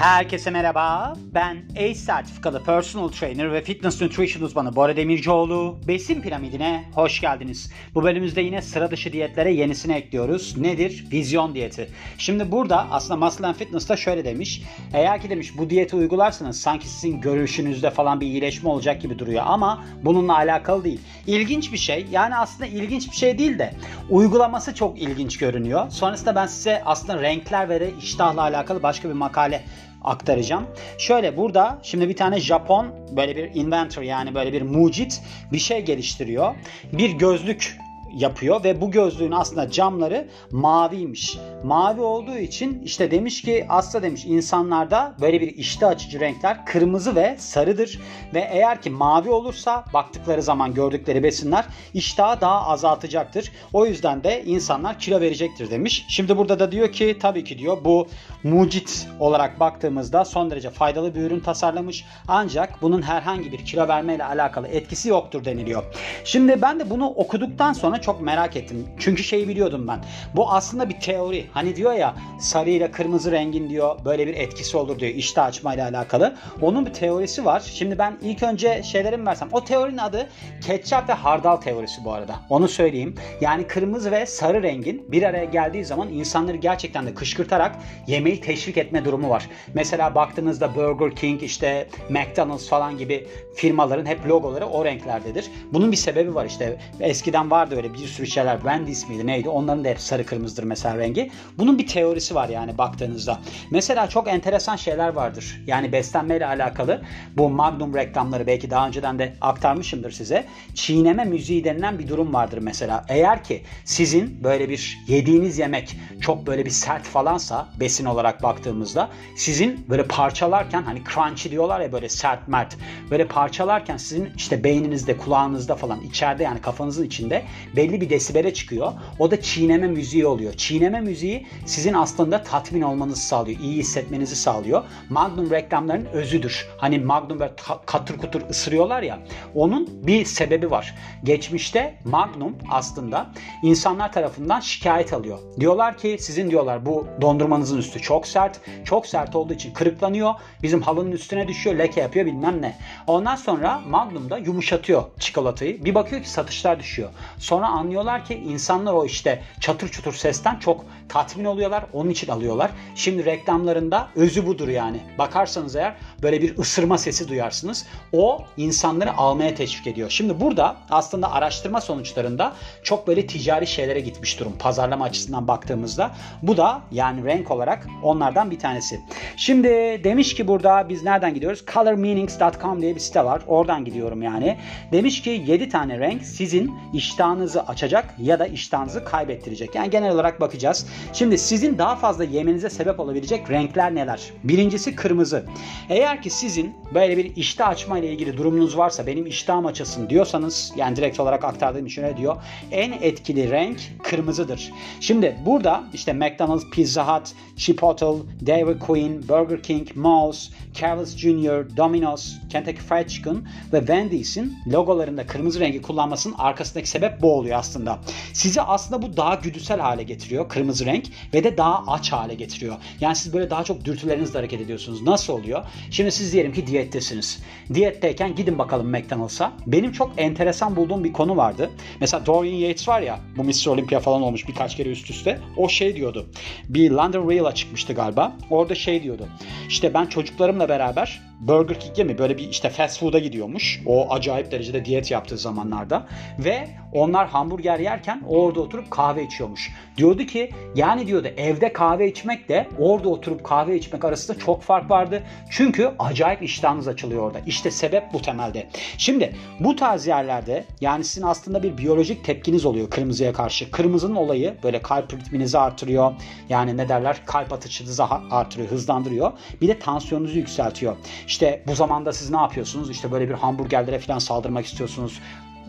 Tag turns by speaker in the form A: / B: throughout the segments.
A: Herkese merhaba. Ben ACE sertifikalı personal trainer ve fitness nutrition uzmanı Bora Demircioğlu. Besin piramidine hoş geldiniz. Bu bölümümüzde yine sıra dışı diyetlere yenisini ekliyoruz. Nedir? Vizyon diyeti. Şimdi burada aslında Muscle and Fitness'ta şöyle demiş. Eğer ki demiş bu diyeti uygularsanız sanki sizin görüşünüzde falan bir iyileşme olacak gibi duruyor ama bununla alakalı değil. İlginç bir şey. Yani aslında ilginç bir şey değil de uygulaması çok ilginç görünüyor. Sonrasında ben size aslında renkler ve iştahla alakalı başka bir makale aktaracağım. Şöyle burada şimdi bir tane Japon böyle bir inventor yani böyle bir mucit bir şey geliştiriyor. Bir gözlük yapıyor ve bu gözlüğün aslında camları maviymiş. Mavi olduğu için işte demiş ki aslında demiş insanlarda böyle bir iştah açıcı renkler kırmızı ve sarıdır ve eğer ki mavi olursa baktıkları zaman gördükleri besinler iştahı daha azaltacaktır. O yüzden de insanlar kilo verecektir demiş. Şimdi burada da diyor ki tabii ki diyor bu mucit olarak baktığımızda son derece faydalı bir ürün tasarlamış ancak bunun herhangi bir kilo verme ile alakalı etkisi yoktur deniliyor. Şimdi ben de bunu okuduktan sonra çok merak ettim. Çünkü şeyi biliyordum ben. Bu aslında bir teori. Hani diyor ya sarı ile kırmızı rengin diyor böyle bir etkisi olur diyor iştah açma ile alakalı. Onun bir teorisi var. Şimdi ben ilk önce şeylerimi versem. O teorinin adı ketçap ve hardal teorisi bu arada. Onu söyleyeyim. Yani kırmızı ve sarı rengin bir araya geldiği zaman insanları gerçekten de kışkırtarak yemeği teşvik etme durumu var. Mesela baktığınızda Burger King işte McDonald's falan gibi firmaların hep logoları o renklerdedir. Bunun bir sebebi var işte. Eskiden vardı öyle bir sürü şeyler. Wendy's miydi neydi? Onların da hep sarı kırmızıdır mesela rengi. Bunun bir teorisi var yani baktığınızda. Mesela çok enteresan şeyler vardır. Yani beslenmeyle alakalı bu Magnum reklamları belki daha önceden de aktarmışımdır size. Çiğneme müziği denilen bir durum vardır mesela. Eğer ki sizin böyle bir yediğiniz yemek çok böyle bir sert falansa besin olarak baktığımızda sizin böyle parçalarken hani crunchy diyorlar ya böyle sert mert böyle parçalarken sizin işte beyninizde kulağınızda falan içeride yani kafanızın içinde belli bir desibele çıkıyor. O da çiğneme müziği oluyor. Çiğneme müziği sizin aslında tatmin olmanızı sağlıyor. iyi hissetmenizi sağlıyor. Magnum reklamlarının özüdür. Hani Magnum böyle katır kutur ısırıyorlar ya. Onun bir sebebi var. Geçmişte Magnum aslında insanlar tarafından şikayet alıyor. Diyorlar ki sizin diyorlar bu dondurmanızın üstü çok sert. Çok sert olduğu için kırıklanıyor. Bizim halının üstüne düşüyor. Leke yapıyor bilmem ne. Ondan sonra Magnum da yumuşatıyor çikolatayı. Bir bakıyor ki satışlar düşüyor. Sonra anlıyorlar ki insanlar o işte çatır çutur sesten çok tatmin oluyorlar. Onun için alıyorlar. Şimdi reklamlarında özü budur yani. Bakarsanız eğer böyle bir ısırma sesi duyarsınız. O insanları almaya teşvik ediyor. Şimdi burada aslında araştırma sonuçlarında çok böyle ticari şeylere gitmiş durum. Pazarlama açısından baktığımızda. Bu da yani renk olarak onlardan bir tanesi. Şimdi demiş ki burada biz nereden gidiyoruz? colormeanings.com diye bir site var. Oradan gidiyorum yani. Demiş ki 7 tane renk sizin iştahınızı açacak ya da iştahınızı kaybettirecek. Yani genel olarak bakacağız. Şimdi sizin daha fazla yemenize sebep olabilecek renkler neler? Birincisi kırmızı. Eğer ki sizin böyle bir iştah açma ile ilgili durumunuz varsa benim iştahım açılsın diyorsanız yani direkt olarak aktardığım için öyle diyor. En etkili renk kırmızıdır. Şimdi burada işte McDonald's, Pizza Hut, Chipotle, Dairy Queen, Burger King, Mouse, Carl's Jr., Domino's, Kentucky Fried Chicken ve Wendy's'in logolarında kırmızı rengi kullanmasının arkasındaki sebep bu oluyor aslında. Sizi aslında bu daha güdüsel hale getiriyor kırmızı renk ve de daha aç hale getiriyor. Yani siz böyle daha çok dürtülerinizle hareket ediyorsunuz. Nasıl oluyor? Şimdi siz diyelim ki diyettesiniz. Diyetteyken gidin bakalım McDonald's'a. Benim çok enteresan bulduğum bir konu vardı. Mesela Dorian Yates var ya bu Mr. Olympia falan olmuş birkaç kere üst üste. O şey diyordu. Bir London Reel'a çıkmıştı galiba. Orada şey diyordu. İşte ben çocuklarımla beraber Burger King'e mi böyle bir işte fast food'a gidiyormuş. O acayip derecede diyet yaptığı zamanlarda. Ve onlar hamburger yerken orada oturup kahve içiyormuş. Diyordu ki yani diyordu evde kahve içmek de orada oturup kahve içmek arasında çok fark vardı. Çünkü acayip iştahınız açılıyor orada. İşte sebep bu temelde. Şimdi bu tarz yerlerde yani sizin aslında bir biyolojik tepkiniz oluyor kırmızıya karşı. Kırmızının olayı böyle kalp ritminizi artırıyor. Yani ne derler kalp atışınızı artırıyor, hızlandırıyor. Bir de tansiyonunuzu yükseltiyor. İşte bu zamanda siz ne yapıyorsunuz? İşte böyle bir hamburgerlere falan saldırmak istiyorsunuz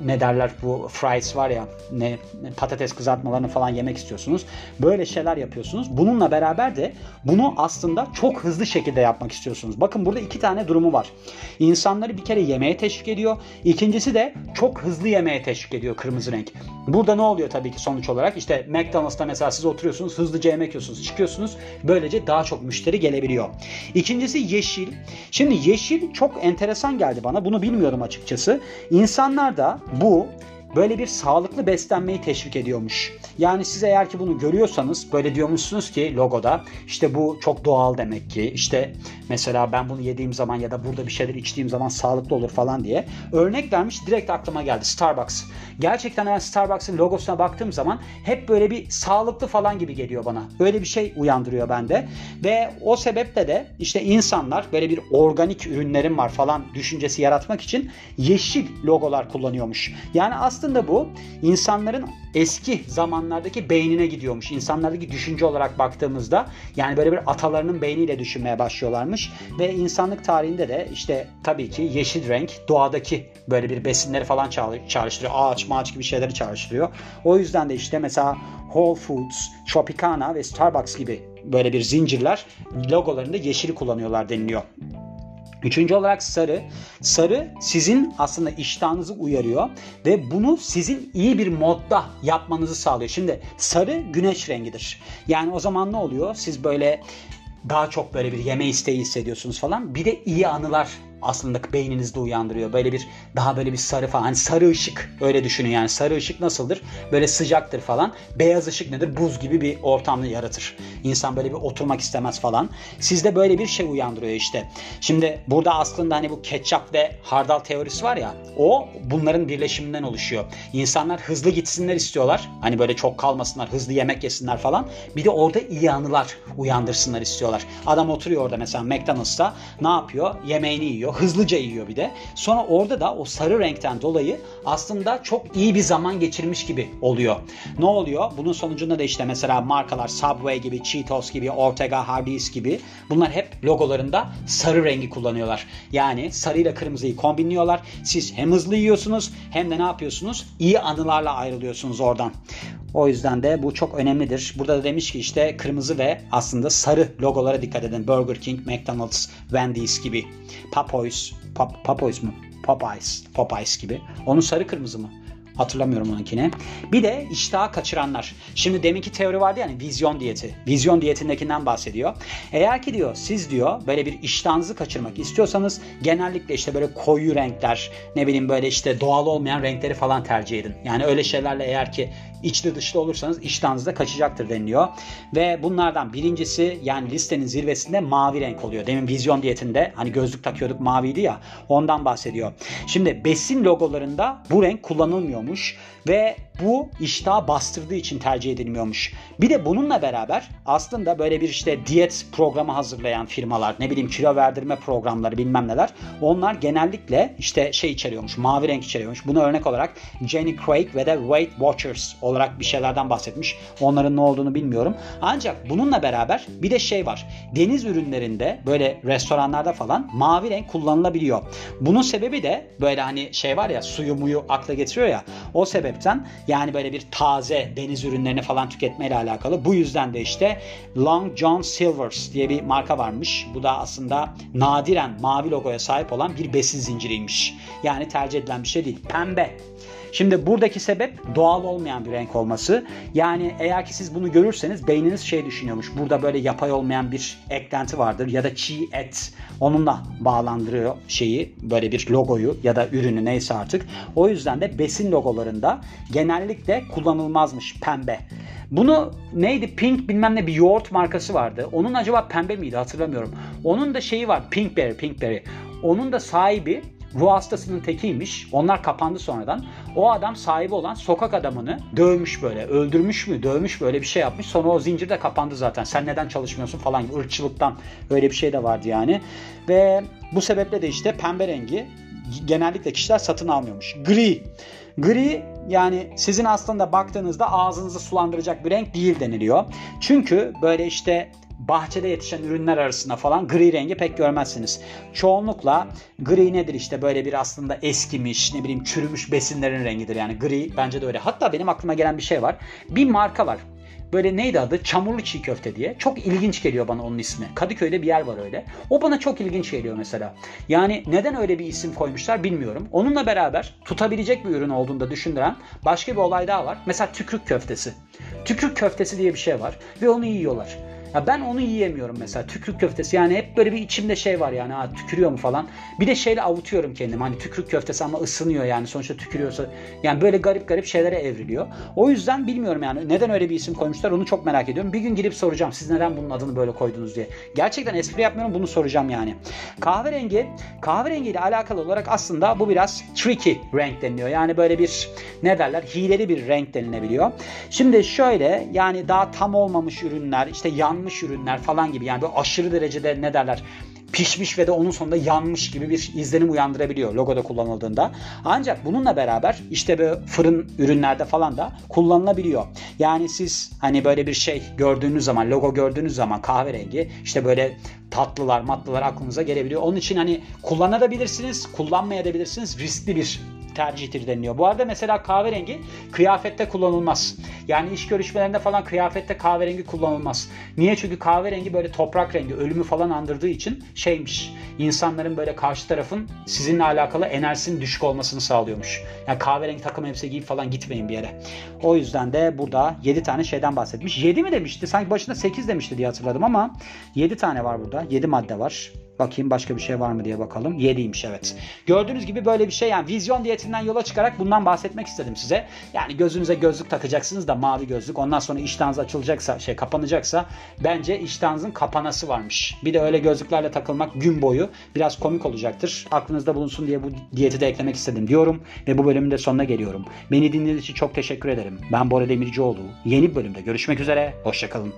A: ne derler bu fries var ya ne patates kızartmalarını falan yemek istiyorsunuz. Böyle şeyler yapıyorsunuz. Bununla beraber de bunu aslında çok hızlı şekilde yapmak istiyorsunuz. Bakın burada iki tane durumu var. İnsanları bir kere yemeğe teşvik ediyor. İkincisi de çok hızlı yemeğe teşvik ediyor kırmızı renk. Burada ne oluyor tabii ki sonuç olarak? İşte McDonald's'ta mesela siz oturuyorsunuz, hızlıca yemek yiyorsunuz, çıkıyorsunuz. Böylece daha çok müşteri gelebiliyor. İkincisi yeşil. Şimdi yeşil çok enteresan geldi bana. Bunu bilmiyorum açıkçası. İnsanlar da bu böyle bir sağlıklı beslenmeyi teşvik ediyormuş. Yani siz eğer ki bunu görüyorsanız böyle diyormuşsunuz ki logoda işte bu çok doğal demek ki işte mesela ben bunu yediğim zaman ya da burada bir şeyler içtiğim zaman sağlıklı olur falan diye örnek vermiş direkt aklıma geldi Starbucks. Gerçekten ben Starbucks'ın logosuna baktığım zaman hep böyle bir sağlıklı falan gibi geliyor bana. Öyle bir şey uyandırıyor bende ve o sebeple de işte insanlar böyle bir organik ürünlerim var falan düşüncesi yaratmak için yeşil logolar kullanıyormuş. Yani aslında bu insanların eski zamanlardaki beynine gidiyormuş. İnsanlardaki düşünce olarak baktığımızda yani böyle bir atalarının beyniyle düşünmeye başlıyorlarmış ve insanlık tarihinde de işte tabii ki yeşil renk doğadaki böyle bir besinleri falan çağrıştırıyor. Ağaç ağaç gibi şeyleri çağrıştırıyor. O yüzden de işte mesela Whole Foods, Tropicana ve Starbucks gibi böyle bir zincirler logolarında yeşili kullanıyorlar deniliyor. Üçüncü olarak sarı. Sarı sizin aslında iştahınızı uyarıyor ve bunu sizin iyi bir modda yapmanızı sağlıyor. Şimdi sarı güneş rengidir. Yani o zaman ne oluyor? Siz böyle daha çok böyle bir yeme isteği hissediyorsunuz falan. Bir de iyi anılar aslında beyninizde uyandırıyor. Böyle bir daha böyle bir sarı falan. Hani sarı ışık öyle düşünün yani. Sarı ışık nasıldır? Böyle sıcaktır falan. Beyaz ışık nedir? Buz gibi bir ortamı yaratır. İnsan böyle bir oturmak istemez falan. Sizde böyle bir şey uyandırıyor işte. Şimdi burada aslında hani bu ketçap ve hardal teorisi var ya. O bunların birleşiminden oluşuyor. İnsanlar hızlı gitsinler istiyorlar. Hani böyle çok kalmasınlar, hızlı yemek yesinler falan. Bir de orada iyi anılar uyandırsınlar istiyorlar. Adam oturuyor orada mesela McDonald's'ta ne yapıyor? Yemeğini yiyor. Hızlıca yiyor bir de. Sonra orada da o sarı renkten dolayı aslında çok iyi bir zaman geçirmiş gibi oluyor. Ne oluyor? Bunun sonucunda da işte mesela markalar Subway gibi, Cheetos gibi, Ortega, Hardee's gibi bunlar hep logolarında sarı rengi kullanıyorlar. Yani sarıyla kırmızıyı kombinliyorlar. Siz hem hızlı yiyorsunuz hem de ne yapıyorsunuz? İyi anılarla ayrılıyorsunuz oradan. O yüzden de bu çok önemlidir. Burada da demiş ki işte kırmızı ve aslında sarı logolara dikkat edin. Burger King, McDonald's, Wendy's gibi. Popeyes, Pop, Popeyes mu? Popeyes, Popeyes gibi. Onun sarı kırmızı mı? Hatırlamıyorum onunkine. Bir de iştahı kaçıranlar. Şimdi deminki teori vardı yani vizyon diyeti. Vizyon diyetindekinden bahsediyor. Eğer ki diyor siz diyor böyle bir iştahınızı kaçırmak istiyorsanız genellikle işte böyle koyu renkler ne bileyim böyle işte doğal olmayan renkleri falan tercih edin. Yani öyle şeylerle eğer ki içli dışlı olursanız iştahınız kaçacaktır deniliyor. Ve bunlardan birincisi yani listenin zirvesinde mavi renk oluyor. Demin vizyon diyetinde hani gözlük takıyorduk maviydi ya ondan bahsediyor. Şimdi besin logolarında bu renk kullanılmıyormuş ve bu iştahı bastırdığı için tercih edilmiyormuş. Bir de bununla beraber aslında böyle bir işte diyet programı hazırlayan firmalar, ne bileyim kilo verdirme programları bilmem neler. Onlar genellikle işte şey içeriyormuş, mavi renk içeriyormuş. Buna örnek olarak Jenny Craig ve de Weight Watchers olarak bir şeylerden bahsetmiş. Onların ne olduğunu bilmiyorum. Ancak bununla beraber bir de şey var. Deniz ürünlerinde böyle restoranlarda falan mavi renk kullanılabiliyor. Bunun sebebi de böyle hani şey var ya suyu muyu akla getiriyor ya. O sebepten yani böyle bir taze deniz ürünlerini falan tüketmeyle alakalı. Bu yüzden de işte Long John Silvers diye bir marka varmış. Bu da aslında nadiren mavi logoya sahip olan bir besin zinciriymiş. Yani tercih edilen bir şey değil. Pembe Şimdi buradaki sebep doğal olmayan bir renk olması. Yani eğer ki siz bunu görürseniz beyniniz şey düşünüyormuş. Burada böyle yapay olmayan bir eklenti vardır ya da çiğ et onunla bağlandırıyor şeyi böyle bir logoyu ya da ürünü neyse artık. O yüzden de besin logolarında genellikle kullanılmazmış pembe. Bunu neydi Pink bilmem ne bir yoğurt markası vardı. Onun acaba pembe miydi hatırlamıyorum. Onun da şeyi var Pinkberry Pinkberry. Onun da sahibi ruh hastasının tekiymiş. Onlar kapandı sonradan. O adam sahibi olan sokak adamını dövmüş böyle. Öldürmüş mü, dövmüş böyle bir şey yapmış. Sonra o zincir de kapandı zaten. Sen neden çalışmıyorsun falan gibi ırkçılıktan öyle bir şey de vardı yani. Ve bu sebeple de işte pembe rengi genellikle kişiler satın almıyormuş. Gri. Gri yani sizin aslında baktığınızda ağzınızı sulandıracak bir renk değil deniliyor. Çünkü böyle işte bahçede yetişen ürünler arasında falan gri rengi pek görmezsiniz. Çoğunlukla gri nedir işte böyle bir aslında eskimiş ne bileyim çürümüş besinlerin rengidir yani gri bence de öyle. Hatta benim aklıma gelen bir şey var. Bir marka var. Böyle neydi adı? Çamurlu çiğ köfte diye. Çok ilginç geliyor bana onun ismi. Kadıköy'de bir yer var öyle. O bana çok ilginç geliyor mesela. Yani neden öyle bir isim koymuşlar bilmiyorum. Onunla beraber tutabilecek bir ürün olduğunu da düşündüren başka bir olay daha var. Mesela tükürük köftesi. Tükürük köftesi diye bir şey var ve onu yiyorlar. Ya ben onu yiyemiyorum mesela tükürük köftesi yani hep böyle bir içimde şey var yani ha tükürüyor mu falan. Bir de şeyle avutuyorum kendimi hani tükürük köftesi ama ısınıyor yani sonuçta tükürüyorsa yani böyle garip garip şeylere evriliyor. O yüzden bilmiyorum yani neden öyle bir isim koymuşlar onu çok merak ediyorum. Bir gün girip soracağım siz neden bunun adını böyle koydunuz diye. Gerçekten espri yapmıyorum bunu soracağım yani. Kahverengi kahverengi ile alakalı olarak aslında bu biraz tricky renk deniliyor. Yani böyle bir ne derler hileli bir renk denilebiliyor. Şimdi şöyle yani daha tam olmamış ürünler işte yan yanmış ürünler falan gibi yani böyle aşırı derecede ne derler pişmiş ve de onun sonunda yanmış gibi bir izlenim uyandırabiliyor logoda kullanıldığında. Ancak bununla beraber işte böyle fırın ürünlerde falan da kullanılabiliyor. Yani siz hani böyle bir şey gördüğünüz zaman, logo gördüğünüz zaman kahverengi işte böyle tatlılar, matlılar aklınıza gelebiliyor. Onun için hani kullanabilirsiniz, kullanmayabilirsiniz. Riskli bir tercihtir deniliyor. Bu arada mesela kahverengi kıyafette kullanılmaz. Yani iş görüşmelerinde falan kıyafette kahverengi kullanılmaz. Niye? Çünkü kahverengi böyle toprak rengi, ölümü falan andırdığı için şeymiş. İnsanların böyle karşı tarafın sizinle alakalı enerjisinin düşük olmasını sağlıyormuş. Yani kahverengi takım elbise giyip falan gitmeyin bir yere. O yüzden de burada 7 tane şeyden bahsetmiş. 7 mi demişti? Sanki başında 8 demişti diye hatırladım ama 7 tane var burada. 7 madde var. Bakayım başka bir şey var mı diye bakalım. 7'ymiş evet. Gördüğünüz gibi böyle bir şey yani vizyon diyetinden yola çıkarak bundan bahsetmek istedim size. Yani gözünüze gözlük takacaksınız da mavi gözlük. Ondan sonra iştahınız açılacaksa şey kapanacaksa bence iştahınızın kapanası varmış. Bir de öyle gözlüklerle takılmak gün boyu biraz komik olacaktır. Aklınızda bulunsun diye bu diyeti de eklemek istedim diyorum. Ve bu bölümün de sonuna geliyorum. Beni dinlediğiniz için çok teşekkür ederim. Ben Bora Demircioğlu. Yeni bir bölümde görüşmek üzere. Hoşçakalın.